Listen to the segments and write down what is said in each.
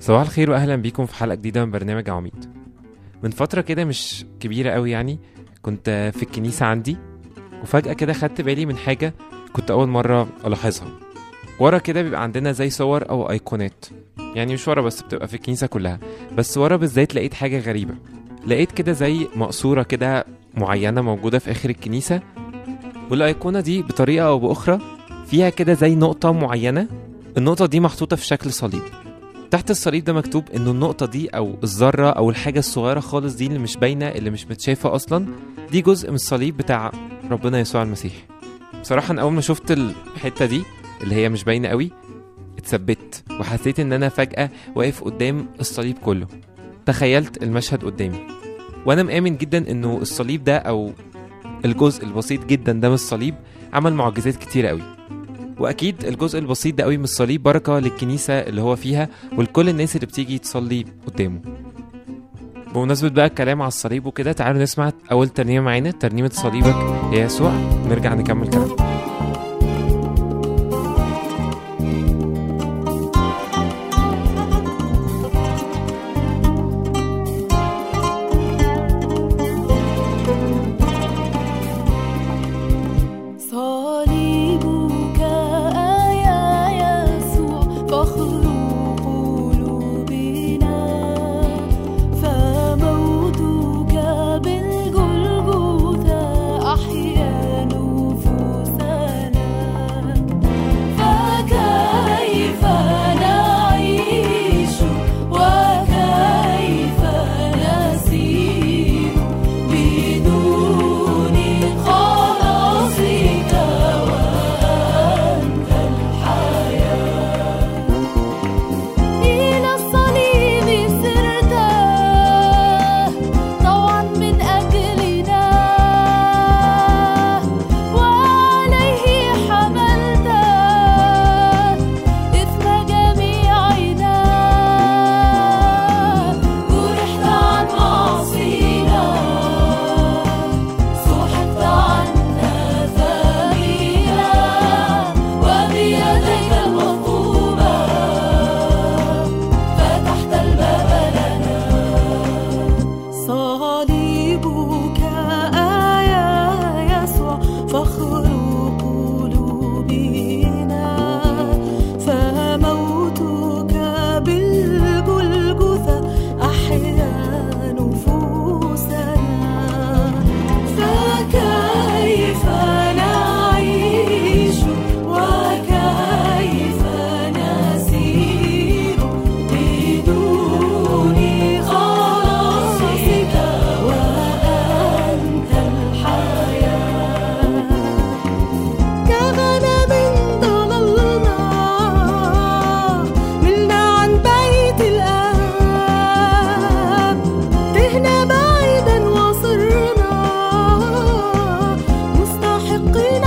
صباح الخير واهلا بيكم في حلقة جديدة من برنامج عواميد من فترة كده مش كبيرة قوي يعني كنت في الكنيسة عندي وفجأة كده خدت بالي من حاجة كنت أول مرة ألاحظها. ورا كده بيبقى عندنا زي صور أو أيقونات. يعني مش ورا بس بتبقى في الكنيسة كلها. بس ورا بالذات لقيت حاجة غريبة. لقيت كده زي مقصورة كده معينة موجودة في آخر الكنيسة والأيقونة دي بطريقة أو بأخرى فيها كده زي نقطة معينة. النقطة دي محطوطة في شكل صليب. تحت الصليب ده مكتوب إنه النقطة دي أو الذرة أو الحاجة الصغيرة خالص دي اللي مش باينة اللي مش متشافة أصلا دي جزء من الصليب بتاع ربنا يسوع المسيح. بصراحة أنا أول ما شفت الحتة دي اللي هي مش باينة قوي اتثبت وحسيت إن أنا فجأة واقف قدام الصليب كله. تخيلت المشهد قدامي. وأنا مآمن جدا إنه الصليب ده أو الجزء البسيط جدا ده من الصليب عمل معجزات كتيرة قوي. وأكيد الجزء البسيط ده قوي من الصليب بركة للكنيسة اللي هو فيها ولكل الناس اللي بتيجي تصلي قدامه. بمناسبة بقى الكلام على الصليب وكده تعالوا نسمع أول ترنيمة معانا ترنيمة صليبك يا يسوع. نرجع نكمل كلام rue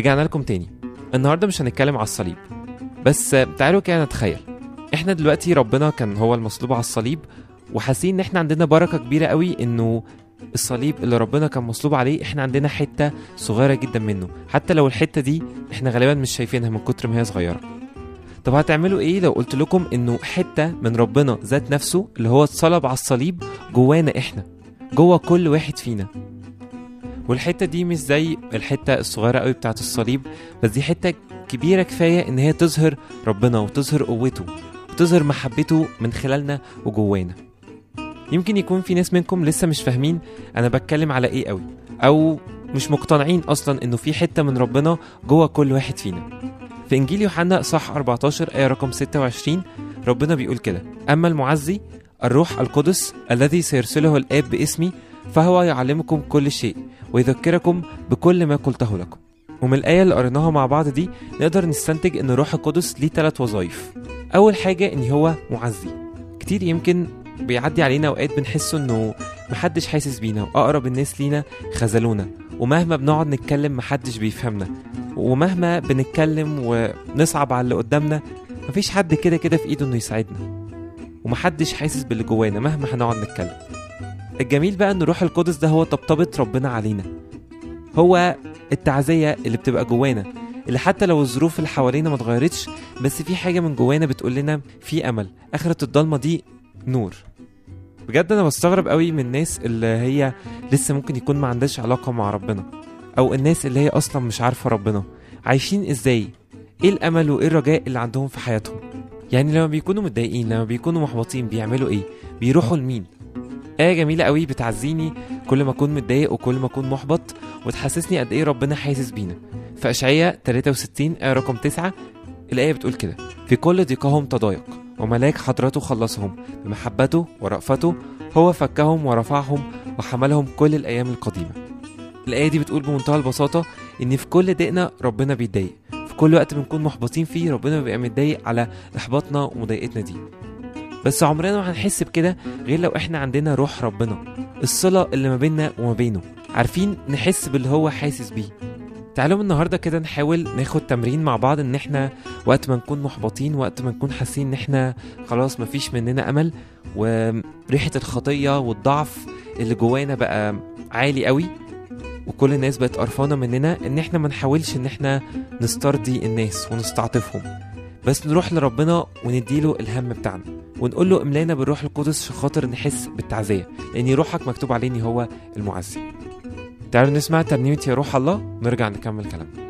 رجعنا لكم تاني. النهارده مش هنتكلم على الصليب. بس تعالوا كده نتخيل. إحنا دلوقتي ربنا كان هو المصلوب على الصليب وحاسين ان إحنا عندنا بركة كبيرة قوي انه الصليب اللي ربنا كان مصلوب عليه إحنا عندنا حتة صغيرة جدا منه. حتى لو الحتة دي إحنا غالبا مش شايفينها من كتر ما هي صغيرة. طب هتعملوا إيه لو قلت لكم انه حتة من ربنا ذات نفسه اللي هو اتصلب على الصليب جوانا إحنا جوه كل واحد فينا؟ والحتة دي مش زي الحتة الصغيرة قوي بتاعت الصليب بس دي حتة كبيرة كفاية إن هي تظهر ربنا وتظهر قوته وتظهر محبته من خلالنا وجوانا. يمكن يكون في ناس منكم لسه مش فاهمين أنا بتكلم على إيه قوي أو مش مقتنعين أصلا إنه في حتة من ربنا جوه كل واحد فينا. في إنجيل يوحنا صح 14 آية رقم 26 ربنا بيقول كده أما المعزي الروح القدس الذي سيرسله الآب باسمي فهو يعلمكم كل شيء. ويذكركم بكل ما قلته لكم. ومن الآية اللي قريناها مع بعض دي نقدر نستنتج إن الروح القدس ليه ثلاث وظائف. أول حاجة إن هو معزي. كتير يمكن بيعدي علينا أوقات بنحسه إنه محدش حاسس بينا وأقرب الناس لينا خذلونا. ومهما بنقعد نتكلم محدش بيفهمنا. ومهما بنتكلم ونصعب على اللي قدامنا مفيش حد كده كده في إيده إنه يساعدنا. ومحدش حاسس باللي جوانا مهما هنقعد نتكلم. الجميل بقى إن الروح القدس ده هو طبطبة ربنا علينا. هو التعزية اللي بتبقى جوانا اللي حتى لو الظروف اللي حوالينا ما اتغيرتش بس في حاجة من جوانا بتقول لنا في أمل. آخرة الضلمة دي نور. بجد أنا بستغرب قوي من الناس اللي هي لسه ممكن يكون ما عندهاش علاقة مع ربنا أو الناس اللي هي أصلا مش عارفة ربنا. عايشين إزاي؟ إيه الأمل وإيه الرجاء اللي عندهم في حياتهم؟ يعني لما بيكونوا متضايقين لما بيكونوا محبطين بيعملوا إيه؟ بيروحوا لمين؟ آية جميلة قوي بتعزيني كل ما أكون متضايق وكل ما أكون محبط وتحسسني قد إيه ربنا حاسس بينا. في أشعية 63 آية رقم 9 الآية بتقول كده في كل ضيقهم تضايق وملاك حضرته خلصهم بمحبته ورأفته هو فكهم ورفعهم وحملهم كل الأيام القديمة. الآية دي بتقول بمنتهى البساطة إن في كل ضيقنا ربنا بيتضايق في كل وقت بنكون محبطين فيه ربنا بيبقى متضايق على إحباطنا ومضايقتنا دي. بس عمرنا ما هنحس بكده غير لو إحنا عندنا روح ربنا الصلة اللي ما بيننا وما بينه. عارفين نحس باللي هو حاسس بيه. تعالوا النهارده كده نحاول ناخد تمرين مع بعض إن إحنا وقت ما نكون محبطين وقت ما نكون حاسين إن إحنا خلاص مفيش مننا أمل وريحة الخطية والضعف اللي جوانا بقى عالي قوي وكل الناس بقت قرفانة مننا إن إحنا ما نحاولش إن إحنا نسترضي الناس ونستعطفهم. بس نروح لربنا ونديله الهم بتاعنا ونقول له املانا بالروح القدس عشان خاطر نحس بالتعزية لأن روحك مكتوب عليه هو المعزي. تعالوا نسمع ترنيمة يا روح الله ونرجع نكمل كلامنا.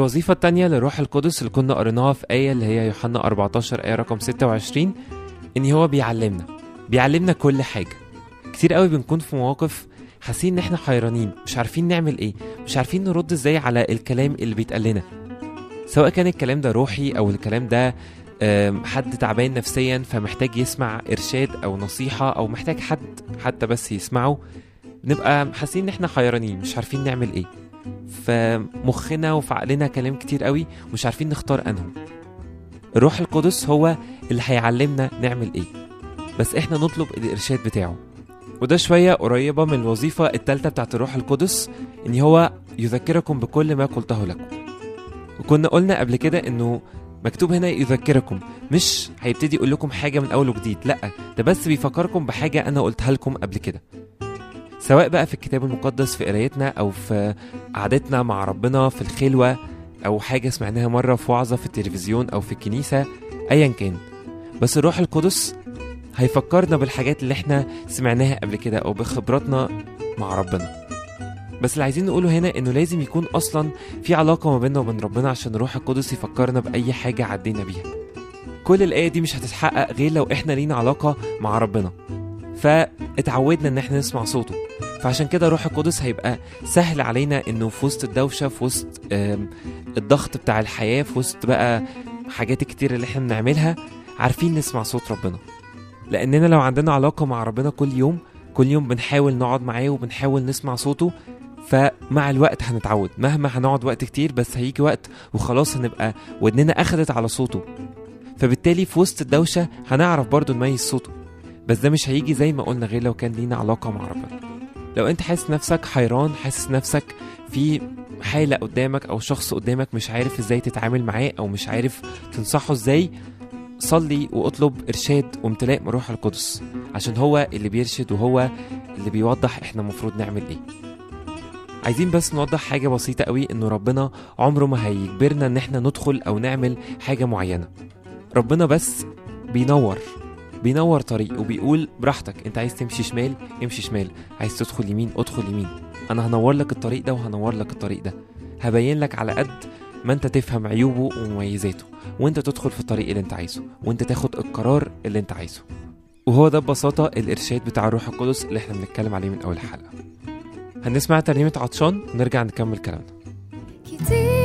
الوظيفة التانية للروح القدس اللي كنا قريناها في آية اللي هي يوحنا 14 آية رقم 26 إن هو بيعلمنا بيعلمنا كل حاجة. كتير قوي بنكون في مواقف حاسين إن إحنا حيرانين مش عارفين نعمل إيه مش عارفين نرد إزاي على الكلام اللي بيتقال لنا. سواء كان الكلام ده روحي أو الكلام ده حد تعبان نفسيا فمحتاج يسمع إرشاد أو نصيحة أو محتاج حد حتى بس يسمعه بنبقى حاسين إن إحنا حيرانين مش عارفين نعمل إيه. فمخنا وفي عقلنا كلام كتير قوي مش عارفين نختار أنهم. الروح القدس هو اللي هيعلمنا نعمل إيه. بس إحنا نطلب الإرشاد بتاعه. وده شوية قريبة من الوظيفة التالتة بتاعت الروح القدس إن هو يذكركم بكل ما قلته لكم. وكنا قلنا قبل كده إنه مكتوب هنا يذكركم مش هيبتدي يقول لكم حاجة من أول وجديد لأ ده بس بيفكركم بحاجة أنا قلتها لكم قبل كده. سواء بقى في الكتاب المقدس في قرايتنا أو في قعدتنا مع ربنا في الخلوة أو حاجة سمعناها مرة في وعظة في التلفزيون أو في الكنيسة أيا كان. بس الروح القدس هيفكرنا بالحاجات اللي إحنا سمعناها قبل كده أو بخبراتنا مع ربنا. بس اللي عايزين نقوله هنا إنه لازم يكون أصلا في علاقة ما بيننا وبين ربنا عشان الروح القدس يفكرنا بأي حاجة عدينا بيها. كل الآية دي مش هتتحقق غير لو إحنا لينا علاقة مع ربنا. فاتعودنا إن إحنا نسمع صوته. فعشان كده روح القدس هيبقى سهل علينا إنه في وسط الدوشة في وسط الضغط بتاع الحياة في وسط بقى حاجات كتير اللي إحنا بنعملها عارفين نسمع صوت ربنا. لأننا لو عندنا علاقة مع ربنا كل يوم كل يوم بنحاول نقعد معاه وبنحاول نسمع صوته فمع الوقت هنتعود. مهما هنقعد وقت كتير بس هيجي وقت وخلاص هنبقى ودننا أخدت على صوته. فبالتالي في وسط الدوشة هنعرف برضو نميز صوته. بس ده مش هيجي زي ما قلنا غير لو كان لينا علاقة مع ربنا. لو انت حاسس نفسك حيران حاسس نفسك في حالة قدامك أو شخص قدامك مش عارف إزاي تتعامل معاه أو مش عارف تنصحه إزاي صلي واطلب إرشاد وامتلاء من روح القدس عشان هو اللي بيرشد وهو اللي بيوضح إحنا المفروض نعمل إيه. عايزين بس نوضح حاجة بسيطة قوي إنه ربنا عمره ما هيجبرنا إن إحنا ندخل أو نعمل حاجة معينة. ربنا بس بينور بينور طريق وبيقول براحتك انت عايز تمشي شمال امشي شمال عايز تدخل يمين ادخل يمين. أنا هنور لك الطريق ده وهنور لك الطريق ده. هبين لك على قد ما انت تفهم عيوبه ومميزاته وانت تدخل في الطريق اللي انت عايزه وانت تاخد القرار اللي انت عايزه. وهو ده ببساطة الإرشاد بتاع الروح القدس اللي إحنا بنتكلم عليه من أول حلقة هنسمع ترنيمة عطشان ونرجع نكمل كلامنا. كتير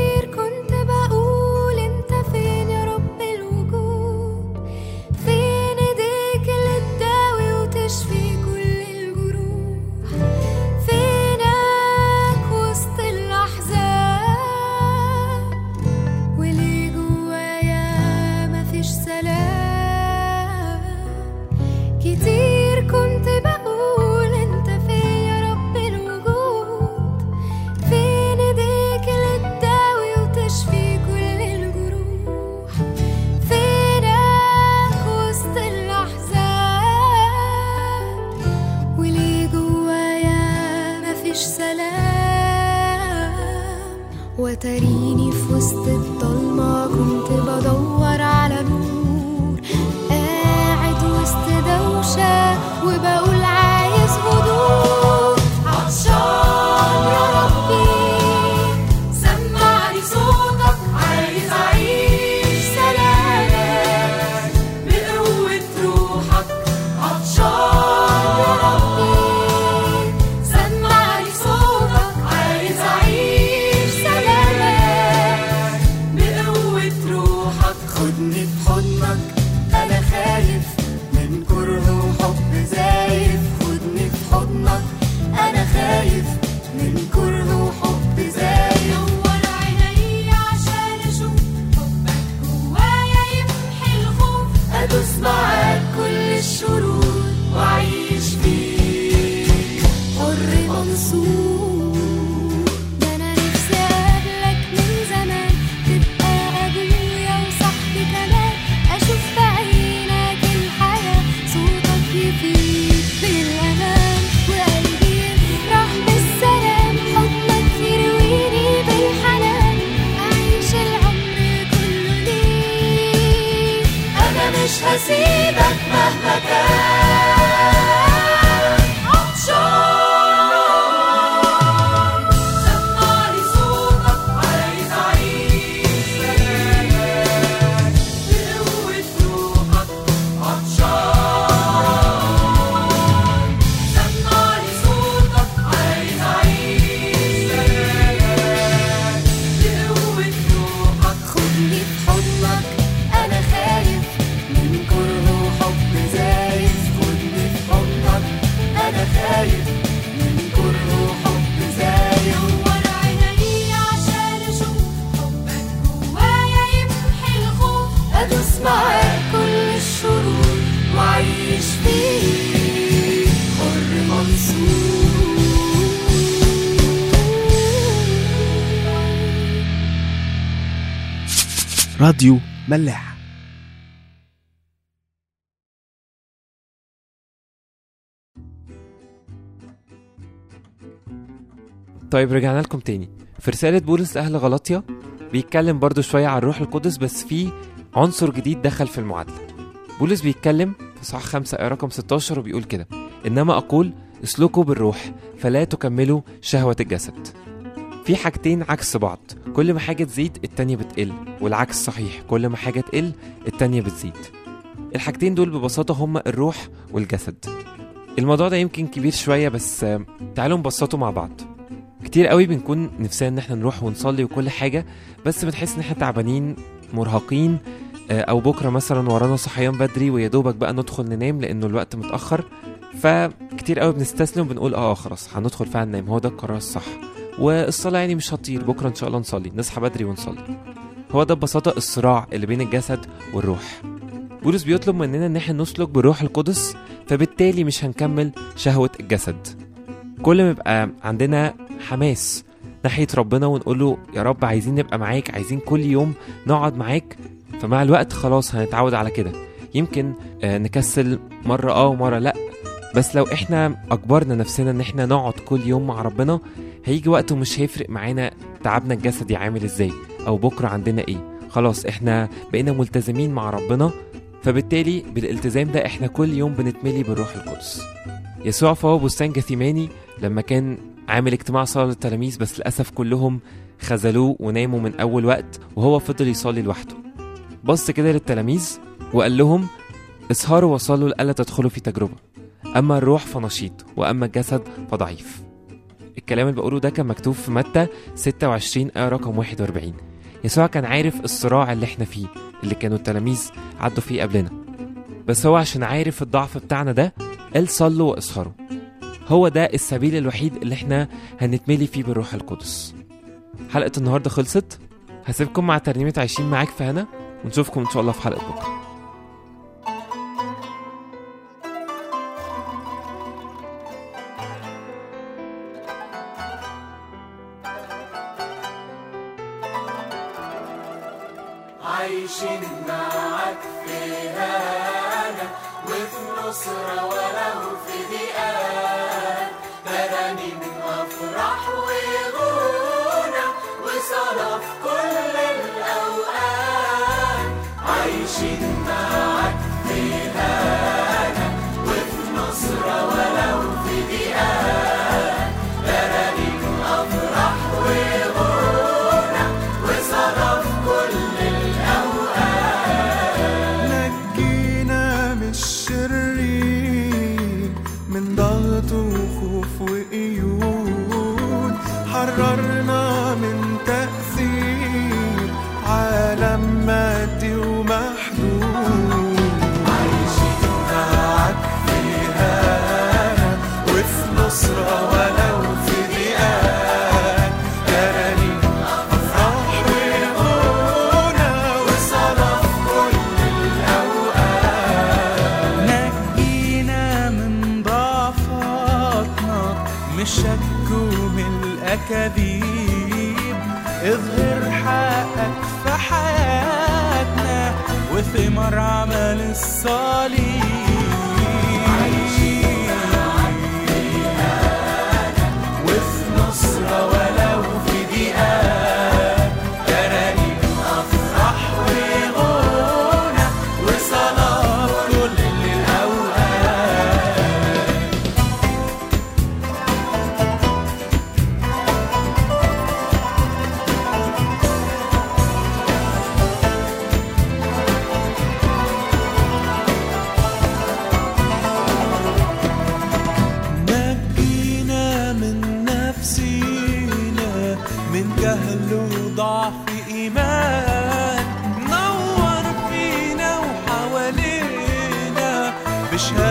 راديو ملاح. طيب رجعنا لكم تاني. في رسالة بولس لأهل غلطية بيتكلم برضو شوية عن الروح القدس بس في عنصر جديد دخل في المعادلة. بولس بيتكلم صح خمسة آية رقم 16 وبيقول كده. إنما أقول اسلكوا بالروح فلا تكملوا شهوة الجسد. في حاجتين عكس بعض كل ما حاجة تزيد التانية بتقل والعكس صحيح كل ما حاجة تقل التانية بتزيد. الحاجتين دول ببساطة هما الروح والجسد. الموضوع ده يمكن كبير شوية بس آه، تعالوا نبسطه مع بعض. كتير قوي بنكون نفسنا إن إحنا نروح ونصلي وكل حاجة بس بنحس إن إحنا تعبانين مرهقين آه، أو بكرة مثلا ورانا صحيان بدري ويا دوبك بقى ندخل ننام لأنه الوقت متأخر. فكتير قوي بنستسلم وبنقول آه خلاص هندخل فعلا ننام. هو ده القرار الصح. والصلاة يعني مش هتطير. بكرة إن شاء الله نصلي. نصحى بدري ونصلي. هو ده ببساطة الصراع اللي بين الجسد والروح. بولس بيطلب مننا إن إحنا نسلك بالروح القدس فبالتالي مش هنكمل شهوة الجسد. كل ما يبقى عندنا حماس ناحية ربنا ونقول له يا رب عايزين نبقى معاك عايزين كل يوم نقعد معاك فمع الوقت خلاص هنتعود على كده. يمكن آه، نكسل مرة آه ومرة لأ. بس لو إحنا أجبرنا نفسنا إن إحنا نقعد كل يوم مع ربنا هيجي وقت ومش هيفرق معانا تعبنا الجسدي عامل إزاي أو بكرة عندنا إيه. خلاص إحنا بقينا ملتزمين مع ربنا فبالتالي بالالتزام ده إحنا كل يوم بنتملي بالروح القدس. يسوع فهو بستان جثيماني لما كان عامل اجتماع صلاة للتلاميذ بس للأسف كلهم خذلوه وناموا من أول وقت وهو فضل يصلي لوحده. بص كده للتلاميذ وقال لهم اسهروا وصلوا لألا تدخلوا في تجربة. أما الروح فنشيط وأما الجسد فضعيف. الكلام اللي بقوله ده كان مكتوب في متى؟ 26 آية رقم 41 يسوع كان عارف الصراع اللي إحنا فيه اللي كانوا التلاميذ عدوا فيه قبلنا. بس هو عشان عارف الضعف بتاعنا ده قال صلوا واسهروا. هو ده السبيل الوحيد اللي إحنا هنتملي فيه بالروح القدس. حلقة النهاردة خلصت. هسيبكم مع ترنيمة عايشين معاك في هنا. ونشوفكم إن شاء الله في حلقة بكرة. عايشين معاك في هنا وفي نصرة وله في ضيقات عمل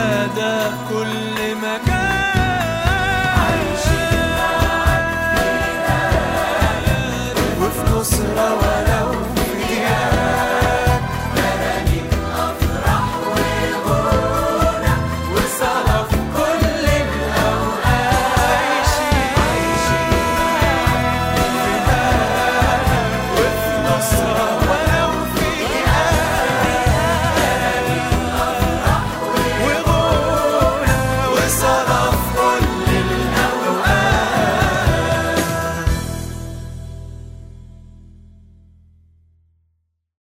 في كل مكان.